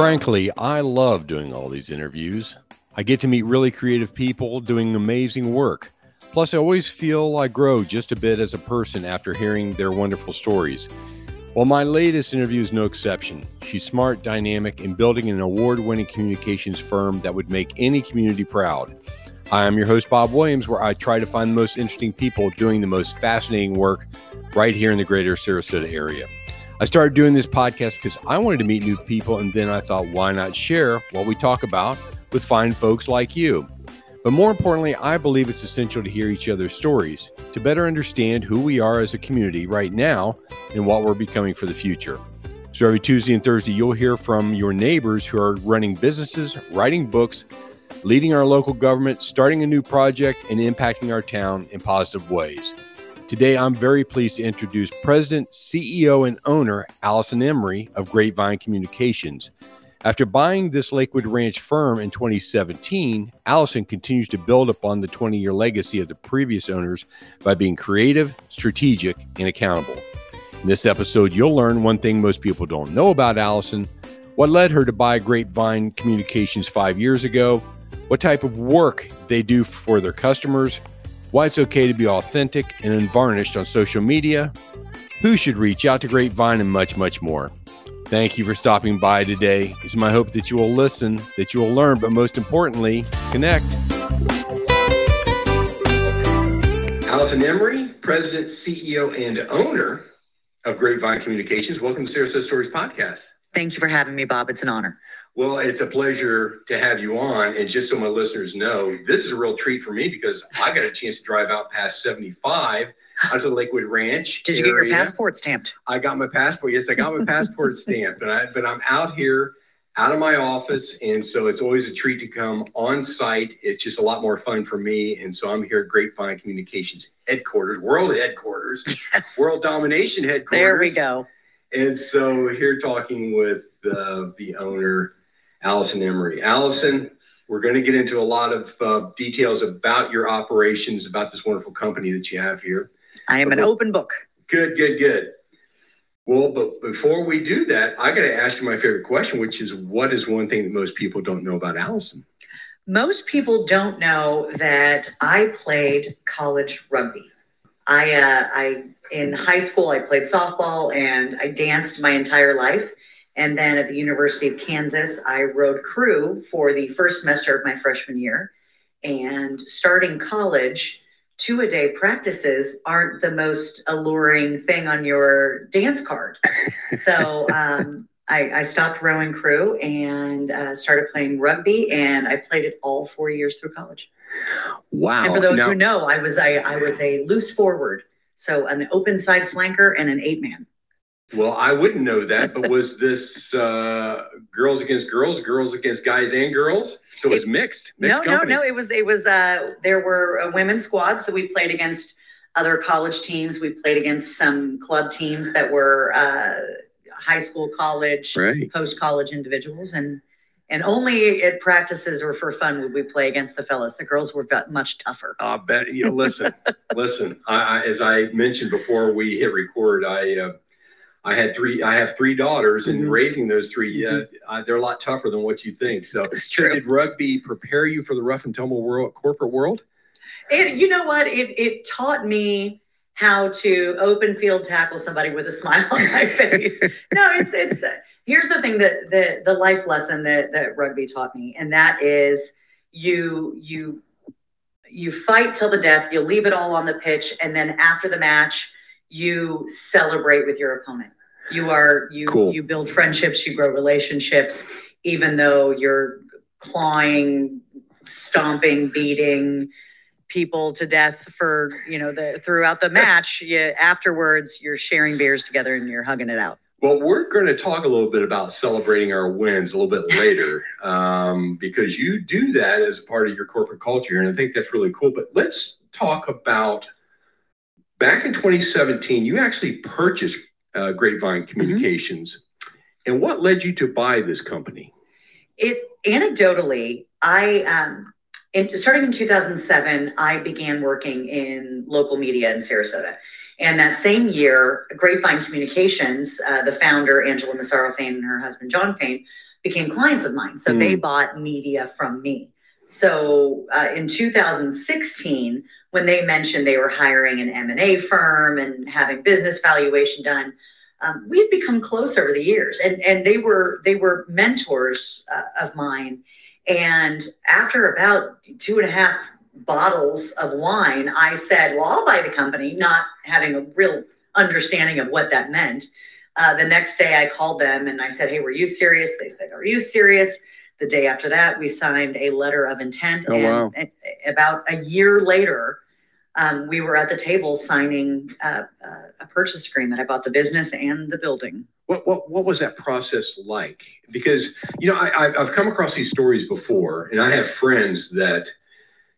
Frankly, I love doing all these interviews. I get to meet really creative people doing amazing work. Plus, I always feel I grow just a bit as a person after hearing their wonderful stories. Well, my latest interview is no exception. She's smart, dynamic, and building an award winning communications firm that would make any community proud. Hi, I'm your host, Bob Williams, where I try to find the most interesting people doing the most fascinating work right here in the greater Sarasota area. I started doing this podcast because I wanted to meet new people, and then I thought, why not share what we talk about with fine folks like you? But more importantly, I believe it's essential to hear each other's stories to better understand who we are as a community right now and what we're becoming for the future. So every Tuesday and Thursday, you'll hear from your neighbors who are running businesses, writing books, leading our local government, starting a new project, and impacting our town in positive ways. Today, I'm very pleased to introduce President, CEO, and owner Allison Imre of Grapevine Communications. After buying this Lakewood Ranch firm in 2017, Allison continues to build upon the 20 year legacy of the previous owners by being creative, strategic, and accountable. In this episode, you'll learn one thing most people don't know about Allison, what led her to buy Grapevine Communications five years ago, what type of work they do for their customers, why it's okay to be authentic and unvarnished on social media, who should reach out to Grapevine, and much, much more. Thank you for stopping by today. It's my hope that you will listen, that you will learn, but most importantly, connect. Allison Imre, President, CEO, and owner of Grapevine Communications. Welcome to Sarasota Stories Podcast. Thank you for having me, Bob. It's an honor. Well, it's a pleasure to have you on. And just so my listeners know, this is a real treat for me because I got a chance to drive out past 75 out to the Lakewood Ranch. Did you area. get your passport stamped? I got my passport. Yes, I got my passport stamped. But I but I'm out here out of my office. And so it's always a treat to come on site. It's just a lot more fun for me. And so I'm here at Grapevine Communications headquarters, world headquarters, yes. world domination headquarters. There we go. And so here talking with uh, the owner, Allison Imre. Allison, we're going to get into a lot of uh, details about your operations, about this wonderful company that you have here. I am but an open book. Good, good, good. Well, but before we do that, I got to ask you my favorite question, which is what is one thing that most people don't know about Allison? Most people don't know that I played college rugby. I, uh, I in high school, I played softball and I danced my entire life. And then at the University of Kansas, I rode crew for the first semester of my freshman year. And starting college, two a day practices aren't the most alluring thing on your dance card. so um, I, I, stopped rowing crew and uh, started playing rugby, and I played it all four years through college. Wow! And for those now, who know, I was I, I was a loose forward, so an open side flanker and an eight man. Well, I wouldn't know that, but was this uh, girls against girls, girls against guys and girls? So it was mixed. mixed no, company. no, no. It was it was. Uh, there were a women's squads, so we played against other college teams. We played against some club teams that were uh, high school, college, right. post college individuals, and And only at practices or for fun would we play against the fellas. The girls were much tougher. I bet you know, listen, listen. I, I, as I mentioned before we hit record, I uh, I had three. I have three daughters, and Mhm. raising those 3 uh, uh, they're a lot tougher than what you think. So, It's so did rugby prepare you for the rough and tumble world, corporate world? It, you know what? It, it taught me how to open field tackle somebody with a smile on my face. no, it's it's. Here's the thing that the the life lesson that that rugby taught me, and that is you you you fight till the death. You leave it all on the pitch, and then after the match, you celebrate with your opponent. You are you Cool. you build friendships, you grow relationships, even though you're clawing, stomping, beating people to death for you know the throughout the match you afterwards you're sharing beers together and you're hugging it out Well, we're going to talk a little bit about celebrating our wins a little bit later um, because you do that as a part of your corporate culture. And I think that's really cool. But let's talk about back in 2017, you actually purchased uh, Grapevine Communications. And what led you to buy this company? it anecdotally i um in, starting in 2007 i began working in local media in sarasota. And that same year grapevine communications uh, the founder angela massaro fain and her husband john fain became clients of mine. So they bought media from me. So uh, in 2016 when they mentioned they were hiring an m&a firm and having business valuation done um, we had become close over the years. And and they were they were mentors uh, of mine. And after about two and a half bottles of wine i said well i'll buy the company not having a real understanding of what that meant. Uh, the next day i called them and i said hey were you serious? They said are you serious? The day after that we signed a letter of intent Oh, and, wow. and about a year later um, we were at the table signing uh, uh, a purchase agreement. I bought the business and the building. What, what, what was that process like? Because, you know, I, I've come across these stories before, and I have friends that,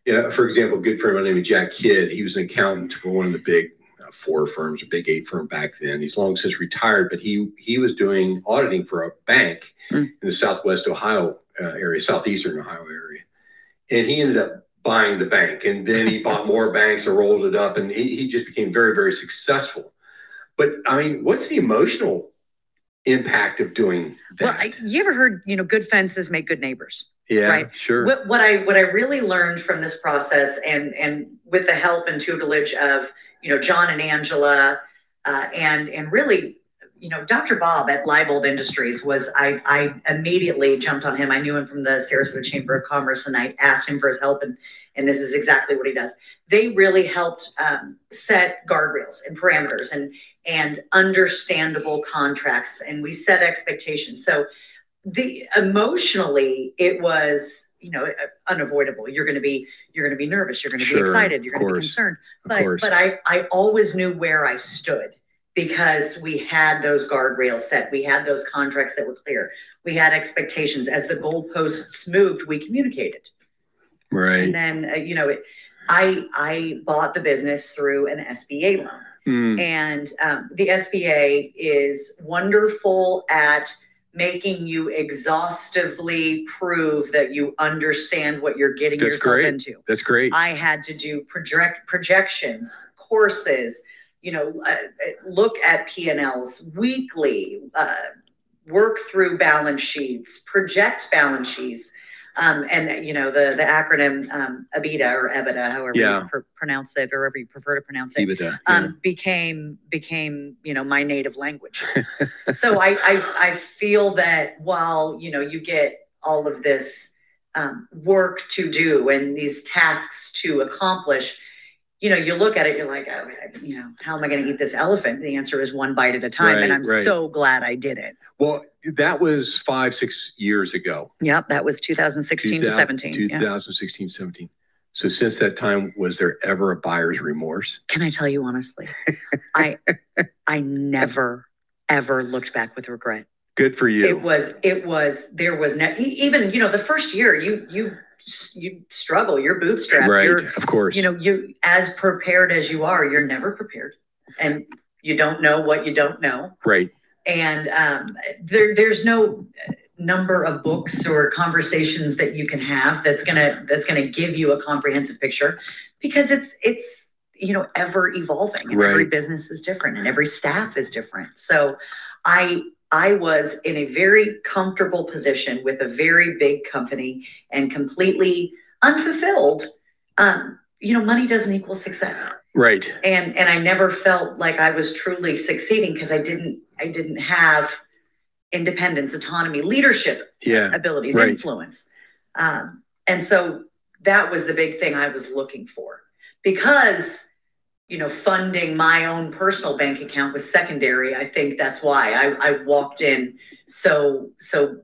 you know, for example, a good friend by the name of Jack Kidd, he was an accountant for one of the big uh, four firms, a big eight firm back then. He's long since retired, but he, he was doing auditing for a bank Hmm. in the Southwest Ohio uh, area, Southeastern Ohio area. And he ended up buying the bank, and then he bought more banks and rolled it up, and he, he just became very, very successful. But I mean, what's the emotional impact of doing that? Well, I, you ever heard, you know, good fences make good neighbors? yeah, right. sure. What, what I what I really learned from this process, and and with the help and tutelage of you know John and Angela, uh, and and really, you know, Dr. Bob at Leibold Industries was I I immediately jumped on him. I knew him from the Sarasota Chamber of Commerce, and I asked him for his help, and and this is exactly what he does. They really helped um, set guardrails and parameters and and understandable contracts, and we set expectations. So the emotionally it was you know unavoidable you're going to be you're going to be nervous you're going to Sure, be excited you're going to be concerned But, but i i always knew where i stood because we had those guardrails set we had those contracts that were clear we had expectations as the goalposts moved we communicated right. and then uh, you know it, i i bought the business through an sba loan Mm, and um, the SBA is wonderful at making you exhaustively prove that you understand what you're getting That's yourself great. into. that's great. I had to do project projections, courses, you know, uh, uh, look at P&Ls weekly, uh, work through balance sheets, project balance sheets. Um, and you know the the acronym um, EBITDA or EBITDA, however Yeah. you pr- pronounce it, or however you prefer to pronounce it EBITDA. um, became became you know my native language. so I, I I feel that while you know you get all of this um, work to do and these tasks to accomplish, you know you look at it, you're like, oh, you know, how am I going to eat this elephant? The answer is one bite at a time, Right, and I'm right. so glad I did it. well, that was five, six years ago. Yep, that was 2016 to 2000 17. Yeah. 2016, 17. So since that time, was there ever a buyer's remorse? Can I tell you honestly, I I never ever looked back with regret. Good for you. It was, it was, there was no, e- even, you know, the first year you, you, you struggle, you're bootstrapped. right. You're, Of course. you know, you, as prepared as you are, you're never prepared. And you don't know what you don't know. right. And um, there, there's no, number of books or conversations that you can have that's gonna that's gonna give you a comprehensive picture because it's it's you know ever evolving and every business is different and every staff is different so i i was in a very comfortable position with a very big company and completely unfulfilled um you know money doesn't equal success Right. and and i never felt like i was truly succeeding because i didn't i didn't have independence autonomy leadership Yeah. abilities Right. influence um, and so that was the big thing i was looking for because you know funding my own personal bank account was secondary i think that's why i, I walked in so so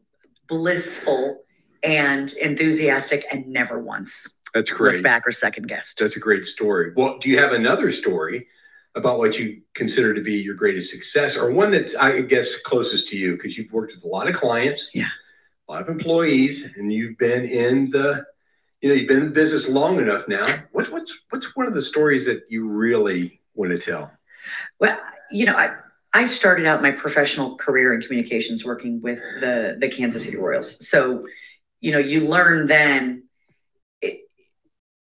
blissful and enthusiastic and never once That's looked back or second guessed That's a great story. Well, do you have another story about what you consider to be your greatest success or one that's, I guess, closest to you? Because you've worked with a lot of clients, Yeah. a lot of employees, and you've been in the, you know, you've been in business long enough now. What, what's, what's one of the stories that you really want to tell? Well, you know, I I started out my professional career in communications working with the the Kansas City Royals. So, you know, you learn then it,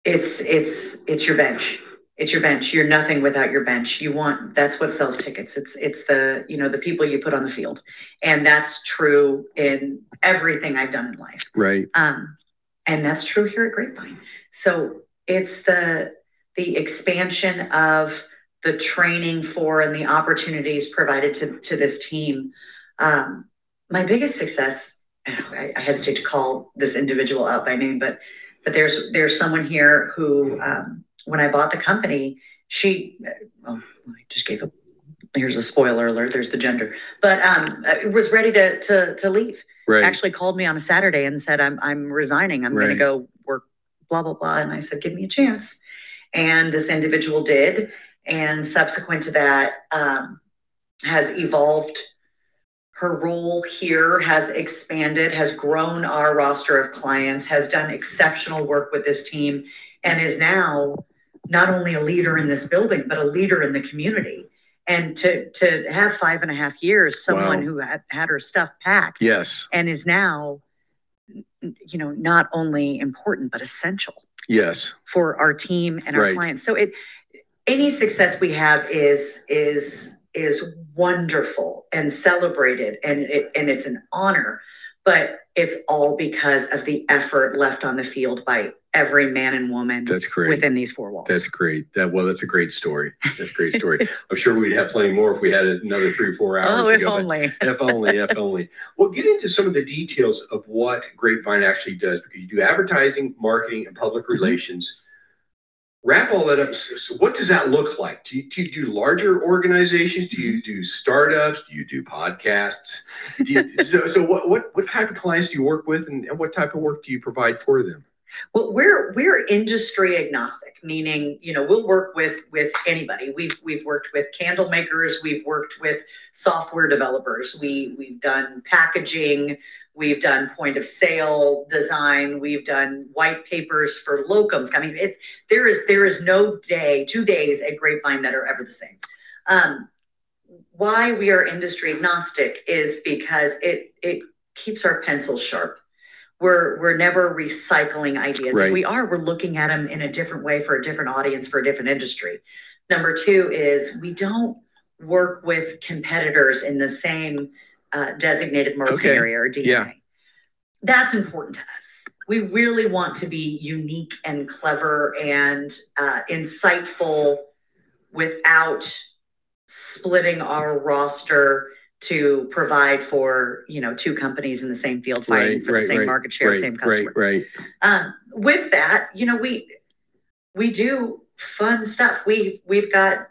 it's it's it's your bench. It's your bench. You're nothing without your bench. You want that's what sells tickets. It's it's the, you know, the people you put on the field. And that's true in everything I've done in life. Right. Um, and that's true here at Grapevine. So it's the the expansion of the training for and the opportunities provided to, to this team. Um, my biggest success, I, I hesitate to call this individual out by name, but but there's there's someone here who um, when I bought the company, she oh, I just gave a here's a spoiler alert. There's the gender, but um, uh, was ready to to to leave Right. actually called me on a Saturday and said, I'm, I'm resigning. I'm going to go work, blah, blah, blah. And I said, give me a chance. And this individual did. And subsequent to that, um, has evolved. Her role here has expanded, has grown our roster of clients, has done exceptional work with this team, and is now not only a leader in this building, but a leader in the community. And to to have five and a half years, someone Wow. who had, had her stuff packed yes. and is now you know not only important but essential Yes. for our team and our Right. clients so it any success we have is is is wonderful and celebrated and it and it's an honor but it's all because of the effort left on the field by every man and woman That's great. within these four walls That's great. That well, that's a great story. That's a great story. I'm sure we'd have plenty more if we had another three or four hours. oh if go, but- only if only, if only. Well, get into some of the details of what Grapevine actually does because you do advertising, marketing, and public mm-hmm. relations. Wrap all that up. So so what does that look like? Do you, do you do larger organizations? Do you mm-hmm. do startups? Do you do podcasts? Do you, so, so what, what, what type of clients do you work with and, and what type of work do you provide for them? Well, we're we're industry agnostic, meaning you know we'll work with with anybody. We've we've worked with candle makers, we've worked with software developers, we we've done packaging, we've done point of sale design, we've done white papers for locums. I mean, it's there is there is no day, two days at Grapevine that are ever the same. Um, why we are industry agnostic is because it it keeps our pencils sharp we're we're never recycling ideas. Right. If we are, we're looking at them in a different way for a different audience for a different industry. Number two is we don't work with competitors in the same uh, designated market Okay. area or DMA. Yeah. That's important to us. We really want to be unique and clever and uh, insightful without splitting our roster to provide for you know two companies in the same field fighting Right, for right, the same right, market share, same customer. Right, right. Um, with that, you know, we we do fun stuff. We we've got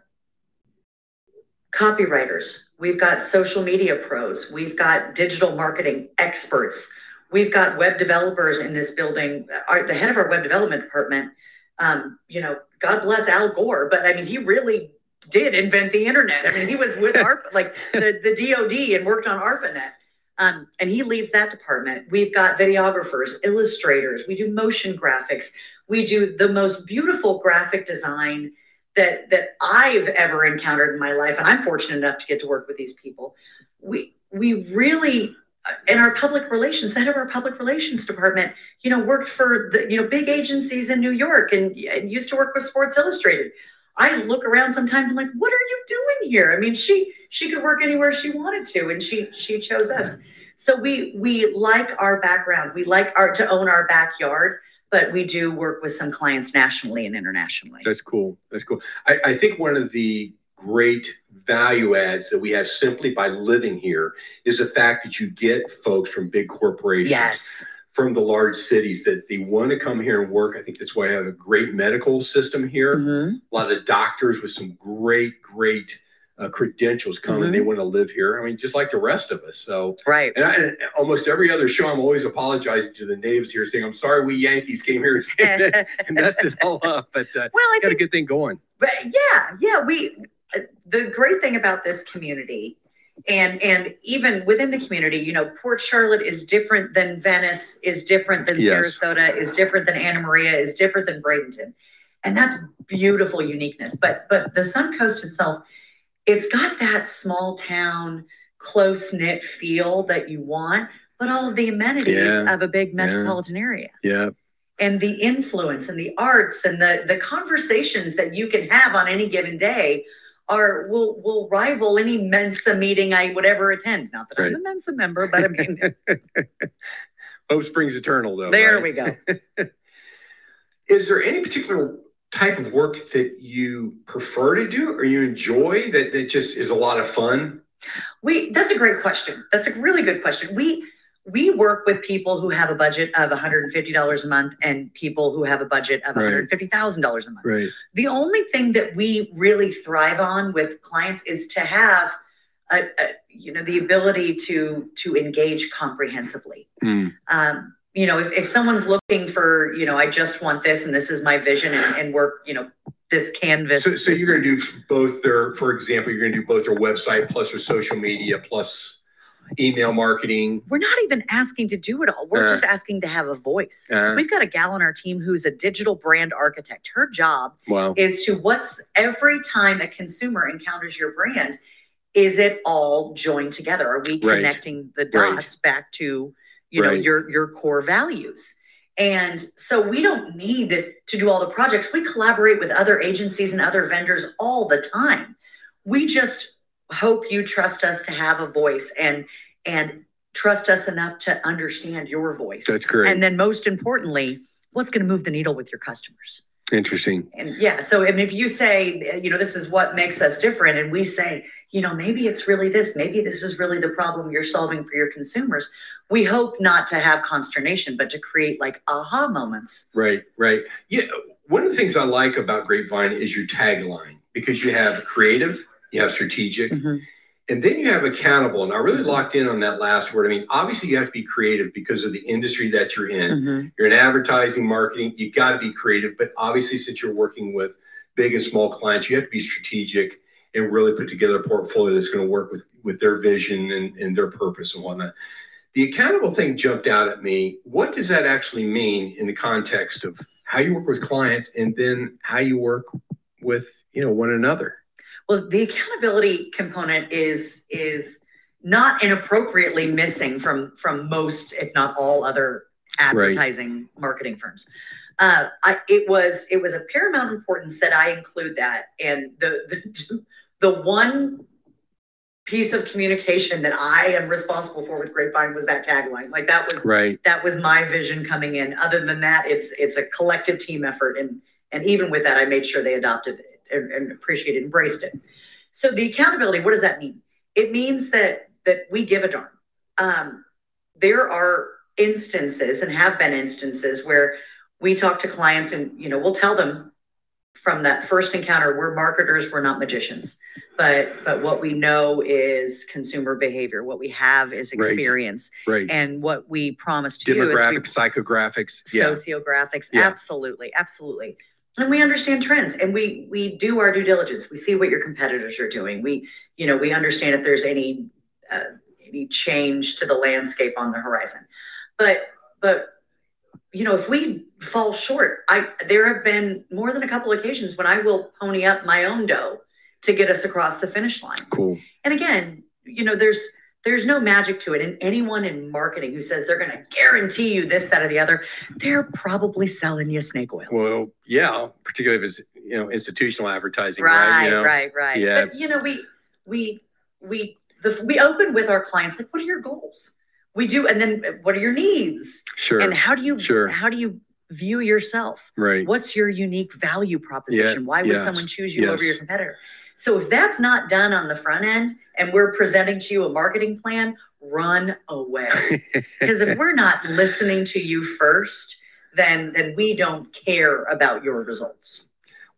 copywriters, we've got social media pros, we've got digital marketing experts, we've got web developers in this building. Our, the head of our web development department, um, you know, God bless Al Gore, but I mean, he really did invent the internet. I mean, he was with ARP, like the, the DoD, and worked on ARPANET. Um, and he leads that department. We've got videographers, illustrators, we do motion graphics, we do the most beautiful graphic design that that I've ever encountered in my life. And I'm fortunate enough to get to work with these people. We we really in our public relations, the head of our public relations department, you know, worked for the, you know, big agencies in New York and, and used to work with Sports Illustrated. I look around sometimes, I'm like, what are you doing here? I mean, she she could work anywhere she wanted to, and she she chose us. Mm-hmm. So we we like our background. We like our to own our backyard, but we do work with some clients nationally and internationally. That's cool. That's cool. I, I think one of the great value adds that we have simply by living here is the fact that you get folks from big corporations. Yes. From the large cities that they want to come here and work. I think that's why I have a great medical system here. Mhm. A lot of doctors with some great, great uh, credentials come and they want to live here. I mean, just like the rest of us. So, Right. and, I, and almost every other show, I'm always apologizing to the natives here, saying, "I'm sorry, we Yankees came here and messed it all up." But uh, Well, I got a good thing going. but yeah, yeah, we. uh, The great thing about this community, and and even within the community, you know, Port Charlotte is different than Venice, is different than Yes. Sarasota, is different than Anna Maria, is different than Bradenton, and that's beautiful uniqueness. But but the Sun Coast itself, it's got that small town, close knit feel that you want, but all of the amenities Yeah. of a big metropolitan area. Yeah, and the influence and the arts and the the conversations that you can have on any given day are will will rival any Mensa meeting I would ever attend. Not that Right. I'm a Mensa member, but I mean, hope springs eternal, though. there right? we go. Is there any particular type of work that you prefer to do or you enjoy that that just is a lot of fun? We that's a great question. That's a really good question. We we work with people who have a budget of $150 a month and people who have a budget of Right. $150,000 a month. Right. The only thing that we really thrive on with clients is to have a, a you know the ability to to engage comprehensively. Mm. Um, you know, if, if someone's looking for, you know, I just want this and this is my vision and, and work, you know, this canvas. So, so you're going to do both their, for example, you're going to do both their website plus their social media plus email marketing. we're not even asking to do it all. We're Uh. just asking to have a voice. Uh, We've got a gal on our team who's a digital brand architect. Her job wow. is to what's every time a consumer encounters your brand, is it all joined together? Are we Right. connecting the Right. dots back to you know your your core values? And so we don't need to do all the projects. We collaborate with other agencies and other vendors all the time. We just hope you trust us to have a voice and and trust us enough to understand your voice. That's great. And then most importantly, what's going to move the needle with your customers? Interesting. And yeah, so and if you say, you know, this is what makes us different, and we say, you know, maybe it's really this, maybe this is really the problem you're solving for your consumers. We hope not to have consternation, but to create like aha moments. Right, right. Yeah, one of the things I like about Grapevine is your tagline because you have creative, you have strategic, and then you have accountable. And I really locked in on that last word. I mean, obviously you have to be creative because of the industry that you're in. Mhm. You're in advertising, marketing, you got to be creative. But obviously, since you're working with big and small clients, you have to be strategic and really put together a portfolio that's going to work with with their vision and, and their purpose and whatnot. The accountable thing jumped out at me. What does that actually mean in the context of how you work with clients and then how you work with you know one another? Well, the accountability component is is not inappropriately missing from from most, if not all, other advertising marketing firms. Uh, I, it was it was a paramount importance that I include that, and the the, the one piece of communication that I am responsible for with Grapevine was that tagline. Like that was Right. that was my vision coming in. Other than that, it's it's a collective team effort, and and even with that, I made sure they adopted it and, and appreciated, embraced it. So the accountability, what does that mean? It means that that we give a darn. Um, there are instances and have been instances where we talk to clients and you know we'll tell them from that first encounter we're marketers we're not magicians but but what we know is consumer behavior what we have is experience Right. and what we promise to you is we Demographics, psychographics. Yeah. sociographics Yeah. absolutely absolutely and we understand trends and we we do our due diligence. We see what your competitors are doing. We you know we understand if there's any uh, any change to the landscape on the horizon. But but you know if we fall short i there have been more than a couple occasions when i will pony up my own dough to get us across the finish line. Cool. and again, you know, there's There's no magic to it. And anyone in marketing who says they're going to guarantee you this, that, or the other, they're probably selling you snake oil. Well, yeah, particularly if it's you know institutional advertising, right, right? You know? right, right. Yeah. But you know, we we we the we open with our clients like, what are your goals? We do, and then what are your needs? Sure. And how do you Sure. how do you view yourself? right. What's your unique value proposition? Why would yes, someone choose you over your competitor? So if that's not done on the front end and we're presenting to you a marketing plan, run away. Because if we're not listening to you first, then then we don't care about your results.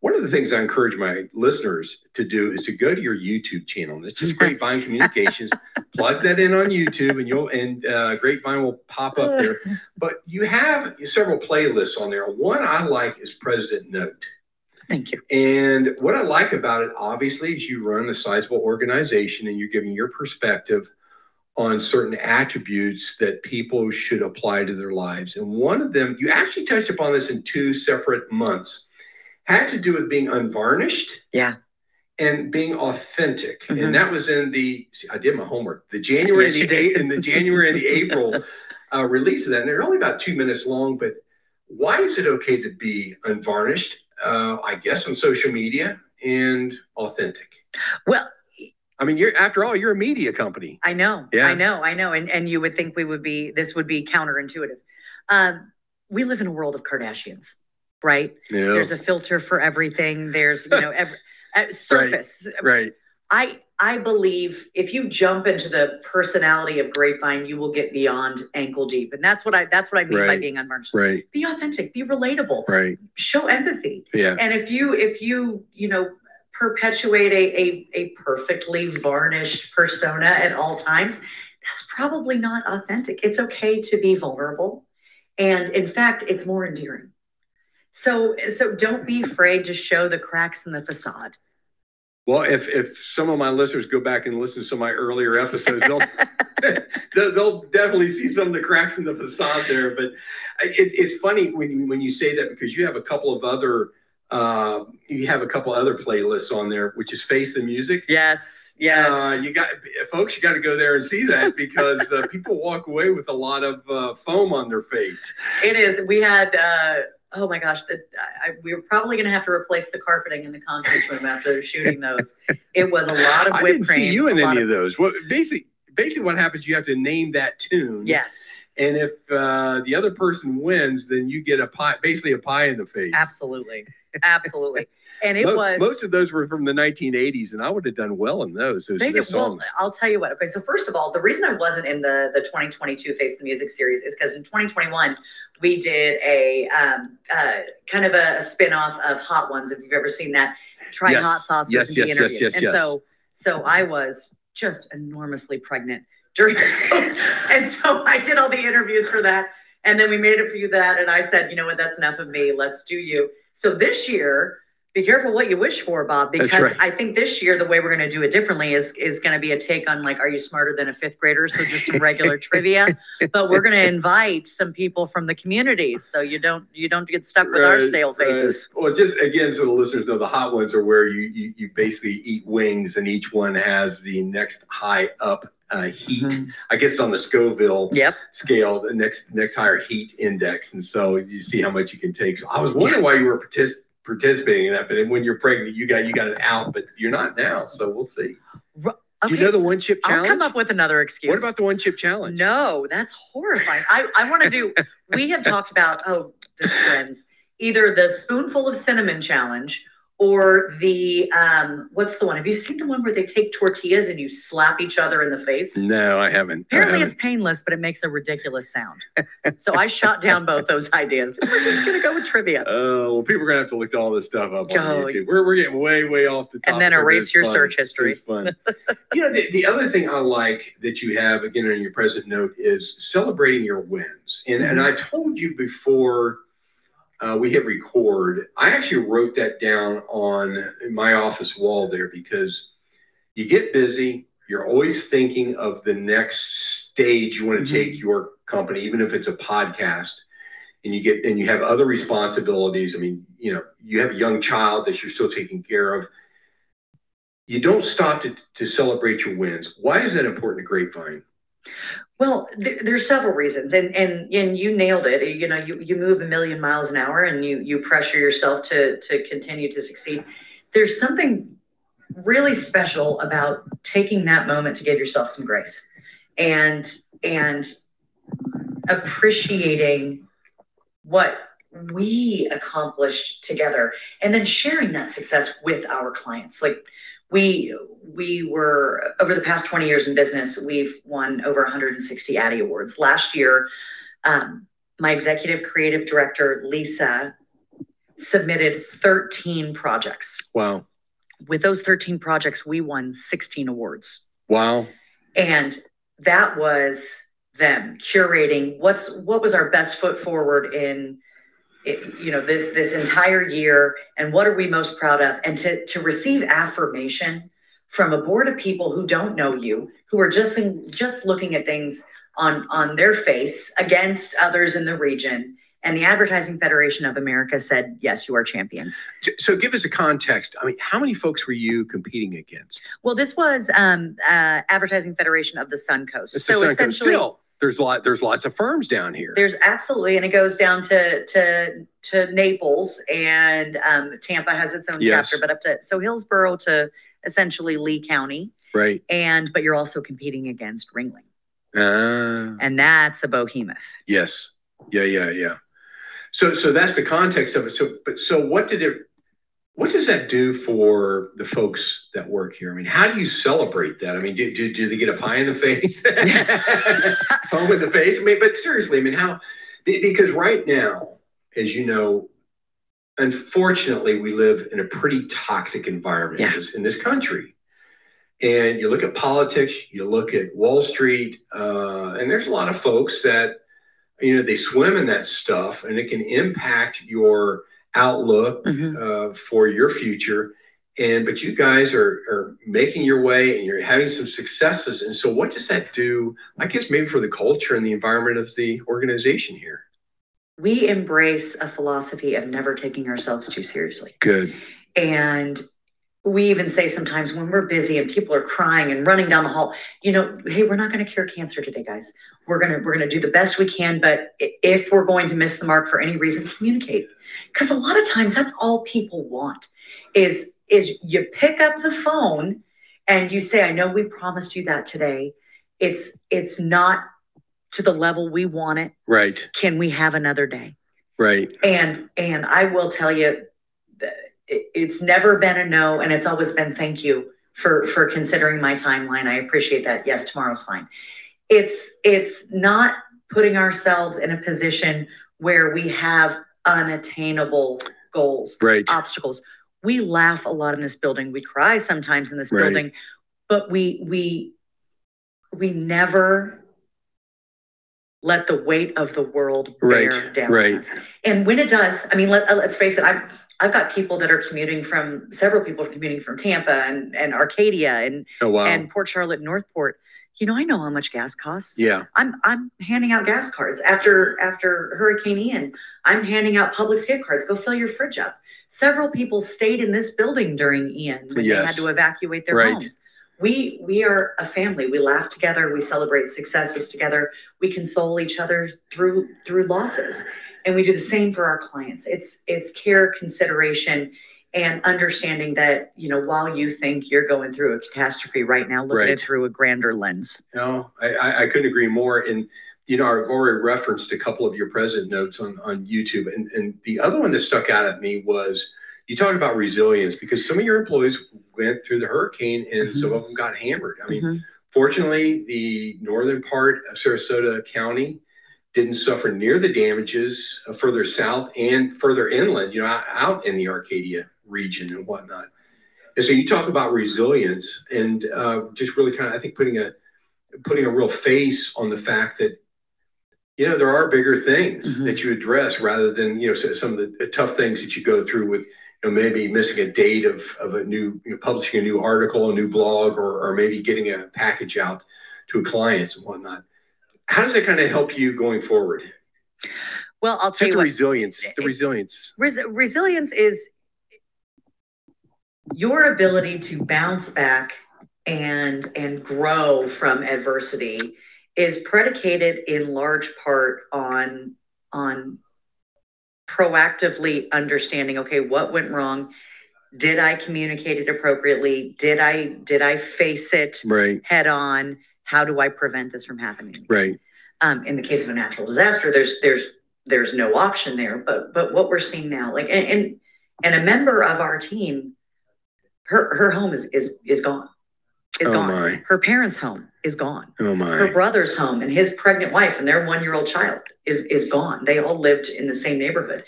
One of the things I encourage my listeners to do is to go to your YouTube channel. And it's just Grapevine Communications. Plug that in on YouTube, and you'll and uh, Grapevine will pop up there. But you have several playlists on there. One I like is President Note. Thank you. And what I like about it, obviously, is you run a sizable organization and you're giving your perspective on certain attributes that people should apply to their lives. And one of them, you actually touched upon this in two separate months, had to do with being unvarnished. Yeah. And being authentic. Mhm. And that was in the, see, I did my homework, the January, Yes, and the, in the January and the April uh, release of that. And they're only about two minutes long, but why is it okay to be unvarnished? Uh, I guess on social media and authentic. Well, I mean, you're after all, you're a media company. I know. Yeah. I know. I know. And and you would think we would be this would be counterintuitive. Um, we live in a world of Kardashians, right? Yeah. There's a filter for everything. There's you know every uh, surface. right. I I believe if you jump into the personality of Grapevine, you will get beyond ankle deep, and that's what I that's what I mean by being unvarnished. Right. Be authentic. Be relatable. Right. Show empathy. Yeah. And if you if you you know perpetuate a, a a perfectly varnished persona at all times, that's probably not authentic. It's okay to be vulnerable, and in fact, it's more endearing. So so don't be afraid to show the cracks in the facade. Well, if if some of my listeners go back and listen to some of my earlier episodes, they'll they'll, definitely see some of the cracks in the facade there. But it, it's funny when you, when you say that because you have a couple of other uh, you have a couple other playlists on there, which is Face the Music. Yes, yes. Uh, you got folks, you got to go there and see that because uh, people walk away with a lot of uh, foam on their face. It is. We had. Oh my gosh, that we were probably going to have to replace the carpeting in the conference room after shooting those. It was a lot of I didn't cream. see you in any of those. What basically basically what happens? You have to name that tune. Yes, And if uh, the other person wins, then you get a pie, basically a pie in the face. absolutely, absolutely. And it Mo- was. most of those were from the 1980s, and I would have done well in those. Those, those did, well, songs. I'll tell you what. Okay, so first of all, the reason I wasn't in the the 2022 Face the Music series is because in 2021 we did a um, uh, kind of a, a spin-off of Hot Ones. If you've ever seen that, try Yes, hot sauces yes, and be yes, yes, interviewed. yes, and yes. so so I was just enormously pregnant during and so I did all the interviews for that, and then we made it for you that, and I said, you know what, that's enough of me. Let's do you. So this year. Be careful what you wish for, Bob, because right. I think this year the way we're going to do it differently is is going to be a take on like, are you smarter than a fifth grader? So just some regular trivia, but we're going to invite some people from the community, so you don't you don't get stuck with our Right, stale right. faces. Well, just again, so the listeners know, the hot ones are where you you, you basically eat wings, and each one has the next high up uh, heat. Mhm. I guess on the Scoville Yep. scale, the next next higher heat index, and so you see how much you can take. So I was wondering why you were partic- participating in that, but then when you're pregnant, you got you got it out, but you're not now. So we'll see. Do you know the one chip challenge? I'll come up with another excuse. what about the one chip challenge? No, that's horrifying. I, I want to do, we have talked about, oh, the trends, either the spoonful of cinnamon challenge or the, um, what's the one? Have you seen the one where they take tortillas and you slap each other in the face? No, I haven't. I Apparently haven't. it's painless, but it makes a ridiculous sound. so I shot down both those ideas. We're just going to go with trivia. Oh, well, people are gonna have to look all this stuff up on Go. YouTube. We're, we're getting way, way off the top. And then erase your search history. It's fun. you know, the, the other thing I like that you have again in your present note is celebrating your wins. And and I told you before uh, we hit record, I actually wrote that down on my office wall there because you get busy. You're always thinking of the next stage you want to Mhm. take your company, even if it's a podcast. And you get and you have other responsibilities. I mean, you know, you have a young child that you're still taking care of. you don't stop to, to celebrate your wins. Why is that important to Grapevine? Well, th- there's several reasons, and and and you nailed it. You know, you you move a million miles an hour, and you you pressure yourself to to continue to succeed. There's something really special about taking that moment to give yourself some grace, and and appreciating what we accomplished together, and then sharing that success with our clients. Like we we were over the past 20 years in business we've won over 160 addy awards. Last year um, my executive creative director lisa submitted 13 projects. Wow. With those 13 projects we won 16 awards. Wow. And that was them curating what's what was our best foot forward in it, you know this this entire year and what are we most proud of? And to to receive affirmation from a board of people who don't know you who are just in, just looking at things on on their face against others in the region. And the advertising federation of america said yes you are champions. So give us a context. I mean how many folks were you competing against? Well this was um, uh, advertising federation of the sun suncoast so essentially still there's a lot there's lots of firms down here. There's absolutely and it goes down to to to naples and um, tampa has its own yes. chapter but up to so hillsborough to essentially lee county. Right. And but you're also competing against ringling. Uh, and that's a behemoth. Yes. Yeah yeah yeah. So so that's the context of it. So but so what did it what does that do for the folks that work here? I mean, how do you celebrate that? I mean, do, do, do they get a pie in the face, foam in the face? I mean, but seriously, I mean, how? Because right now, as you know, unfortunately, we live in a pretty toxic environment yeah. in, this, in, this, country. And you look at politics, you look at Wall Street, uh, and there's a lot of folks that, you know, they swim in that stuff, and it can impact your outlook mm-hmm. uh, for your future. And but you guys are are making your way and you're having some successes. And so what does that do i guess maybe for the culture and the environment of the organization here? We embrace a philosophy of never taking ourselves too seriously. Good. And we even say sometimes when we're busy and people are crying and running down the hall you know hey we're not going to cure cancer today guys. We're going to we're going to do the best we can but if we're going to miss the mark for any reason communicate. Because a lot of times that's all people want is is you pick up the phone and you say i know we promised you that today. It's it's not to the level we want it. Right. Can we have another day? Right. And and i will tell you it's never been a no and it's always been thank you for for considering my timeline i appreciate that yes tomorrow's fine it's it's not putting ourselves in a position where we have unattainable goals right obstacles we laugh a lot in this building we cry sometimes in this right. building but we we we never let the weight of the world bear right. down right. us. And when it does, I mean, let, let's face it, I'm I've got people that are commuting from several people are commuting from Tampa and, and Arcadia and oh, wow. and Port Charlotte, Northport. You know, I know how much gas costs. Yeah. I'm I'm handing out gas cards after after Hurricane Ian. I'm handing out Publix gift cards. Go fill your fridge up. Several people stayed in this building during Ian when yes. they had to evacuate their right. homes. We we are a family. We laugh together. We celebrate successes together. We console each other through through losses and we do the same for our clients it's it's care consideration and understanding that you know while you think you're going through a catastrophe right now look right. at it through a grander lens no I, I couldn't agree more and you know i've already referenced a couple of your president notes on on youtube and and the other one that stuck out at me was you talked about resilience because some of your employees went through the hurricane and mm-hmm. some of them got hammered i mean mm-hmm. fortunately the northern part of sarasota county didn't suffer near the damages uh, further south and further inland, you know, out in the Arcadia region and whatnot. And so you talk about resilience and uh, just really kind of, I think, putting a putting a real face on the fact that you know there are bigger things mm-hmm. that you address rather than you know some of the tough things that you go through with you know maybe missing a date of, of a new you know, publishing a new article, a new blog, or, or maybe getting a package out to a client and whatnot how does that kind of help you going forward? Well, I'll tell Just you the what, resilience. The eh, eh, resilience. Res- resilience is your ability to bounce back and and grow from adversity is predicated in large part on on proactively understanding okay what went wrong did i communicate it appropriately did i did i face it Right. head on how do i prevent this from happening Right. um, in the case of a natural disaster there's there's there's no option there but but what we're seeing now like and and, and a member of our team her her home is is is gone. Is Oh, gone. my. her parents home is gone. Oh my. her brother's home and his pregnant wife and their one year old child is is gone. They all lived in the same neighborhood.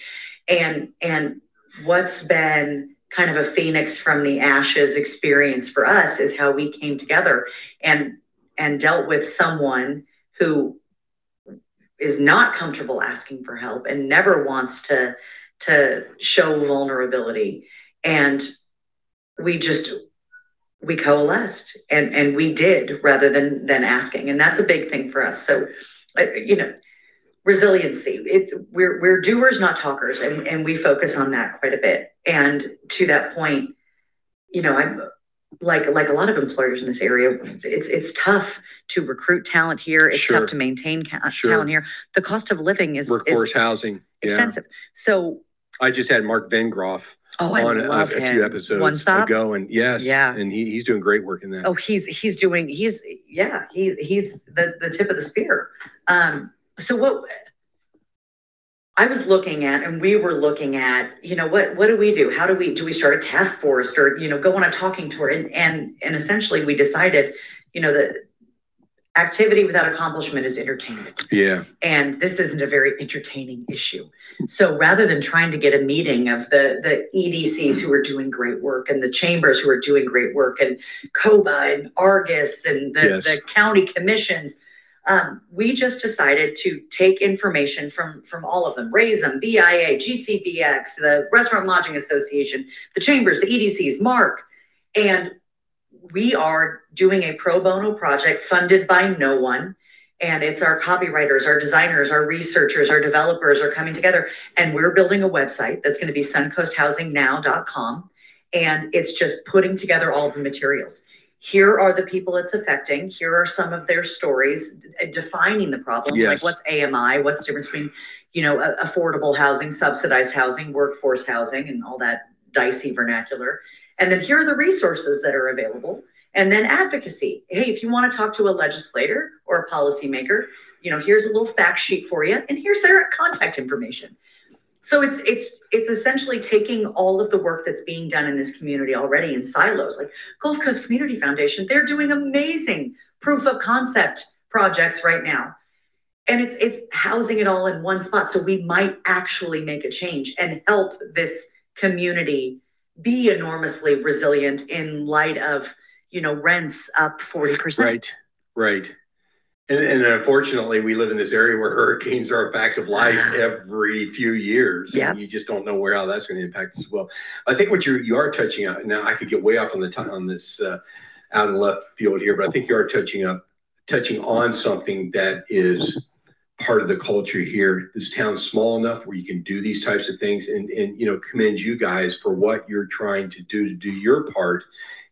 And and what's been kind of a phoenix from the ashes experience for us is how we came together. And and dealt with someone who is not comfortable asking for help and never wants to to show vulnerability. And we just we coalesced and and we did rather than than asking. And that's a big thing for us. So uh, you know resiliency. It's we're we're doers not talkers. And and we focus on that quite a bit. And to that point you know i'm like like a lot of employers in this area it's it's tough to recruit talent here it's Sure. tough to maintain ca- Sure. talent here the cost of living is, Workforce is housing. Yeah. expensive so I just had Mark Vengroff oh on a, a few episodes one stop ago, and yes, Yeah. and he, he's doing great work in that. Oh, he's he's doing he's yeah he he's the the tip of the spear. Um, so what I was looking at, and we were looking at, you know, what what do we do? How do we do we start a task force or you know go on a talking tour? And and and essentially we decided, you know, that activity without accomplishment is entertainment Yeah. and this isn't a very entertaining issue. So rather than trying to get a meeting of the the EDCs who are doing great work and the chambers who are doing great work and COBA and Argus and the, Yes. the county commissions, um, we just decided to take information from from all of them, raise them, BIA, GCBX, the Restaurant Lodging Association, the chambers, the EDCs, Mark, and we are doing a pro bono project funded by no one and it's our copywriters, our designers, our researchers, our developers are coming together. And we're building a website that's going to be suncoasthousingnow.com. And it's just putting together all the materials. Here are the people it's affecting. Here are some of their stories uh, defining the problem. Yes. Like what's AMI? What's the difference between, you know, affordable housing, subsidized housing, workforce housing, and all that dicey vernacular. And then here are the resources that are available. And then advocacy. Hey, if you want to talk to a legislator or a policymaker, you know, here's a little fact sheet for you, and here's their contact information. So it's it's it's essentially taking all of the work that's being done in this community already in silos, like Gulf Coast Community Foundation. They're doing amazing proof of concept projects right now, and it's it's housing it all in one spot. So we might actually make a change and help this community be enormously resilient in light of you know rents up 40% Right. Right. And, and unfortunately, we live in this area where hurricanes are a fact of life every few years. Yeah. And you just don't know where how that's going to impact us as well. I think what you you are touching on now, I could get way off on the time on this uh, out in left field here, but I think you are touching up touching on something that is part of the culture here. This town's small enough where you can do these types of things, and and you know commend you guys for what you're trying to do to do your part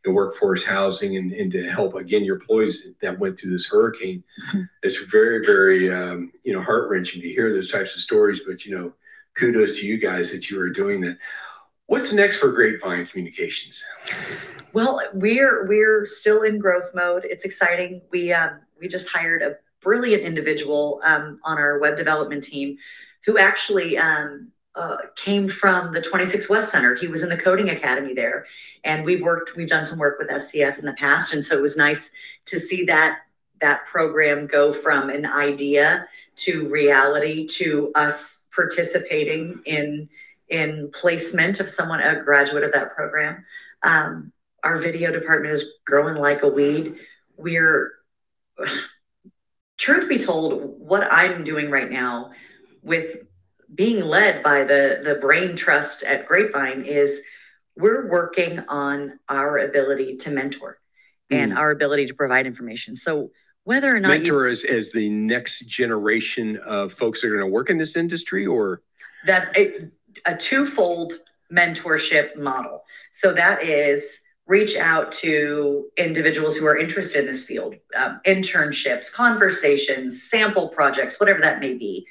in workforce housing and, and to help again your employees that went through this hurricane. Mhm. It's very very um, you know heart wrenching to hear those types of stories, but you know kudos to you guys that you are doing that. What's next for Grapevine Communications? Well, we're we're still in growth mode. It's exciting. We um, we just hired a brilliant individual um, on our web development team, who actually um, uh, came from the 26 West Center. He was in the coding academy there, and we've worked. We've done some work with SCF in the past, and so it was nice to see that that program go from an idea to reality to us participating in in placement of someone a graduate of that program. Um, our video department is growing like a weed. We're, truth be told, what I'm doing right now with being led by the, the brain trust at Grapevine is we're working on our ability to mentor and our ability to provide information. So whether or not you, Mentor as, as the next generation of folks that are going to work in this industry, or that's a, a twofold mentorship model. So that is reach out to individuals who are interested in this field, um, internships, conversations, sample projects, whatever that may be.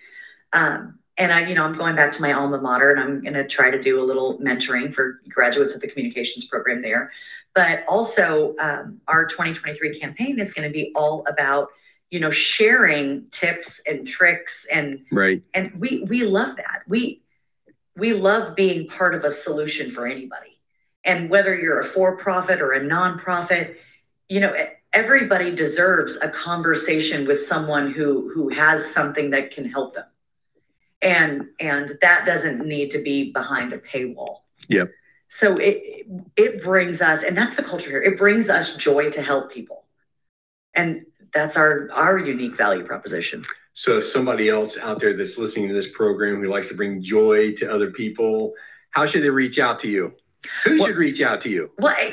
Um, and I, you know, I'm going back to my alma mater and I'm going to try to do a little mentoring for graduates of the communications program there. But also, um, our 2023 campaign is going to be all about, you know, sharing tips and tricks and right. And we we love that. We we love being part of a solution for anybody. And whether you're a for-profit or a nonprofit, you know, everybody deserves a conversation with someone who who has something that can help them and and that doesn't need to be behind a paywall. Yep. So it it brings us and that's the culture here. It brings us joy to help people. And that's our our unique value proposition. So if somebody else out there that's listening to this program who likes to bring joy to other people how should they reach out to you? Who well, should reach out to you? well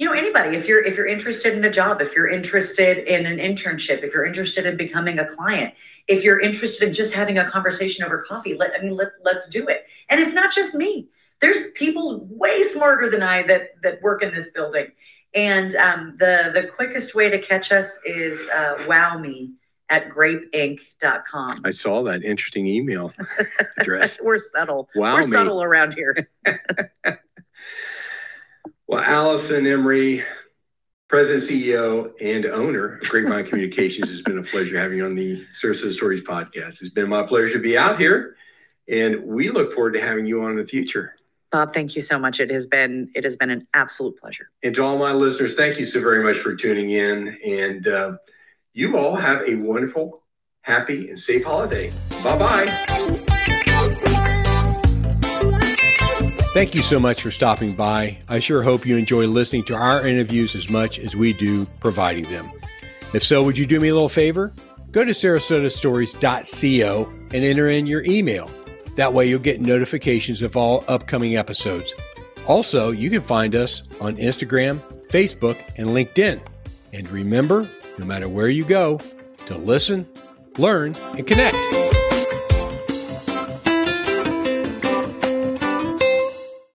you know anybody if you're if you're interested in a job if you're interested in an internship if you're interested in becoming a client if you're interested in just having a conversation over coffee let i mean let, let's do it and it's not just me there's people way smarter than i that that work in this building and um, the the quickest way to catch us is uh, wow me at grapeinc.com. I saw that interesting email address. We're subtle. Wow, We're me. subtle around here. Well, Allison Imre, President, CEO, and owner of Grapevine Communications, has been a pleasure having you on the Sarasota Stories podcast. It's been my pleasure to be out here, and we look forward to having you on in the future. Bob, thank you so much. It has been it has been an absolute pleasure. And to all my listeners, thank you so very much for tuning in. And uh, you all have a wonderful, happy, and safe holiday. Bye bye. Thank you so much for stopping by. I sure hope you enjoy listening to our interviews as much as we do providing them. If so, would you do me a little favor? Go to sarasotastories.co and enter in your email. That way, you'll get notifications of all upcoming episodes. Also, you can find us on Instagram, Facebook, and LinkedIn. And remember, no matter where you go, to listen, learn, and connect.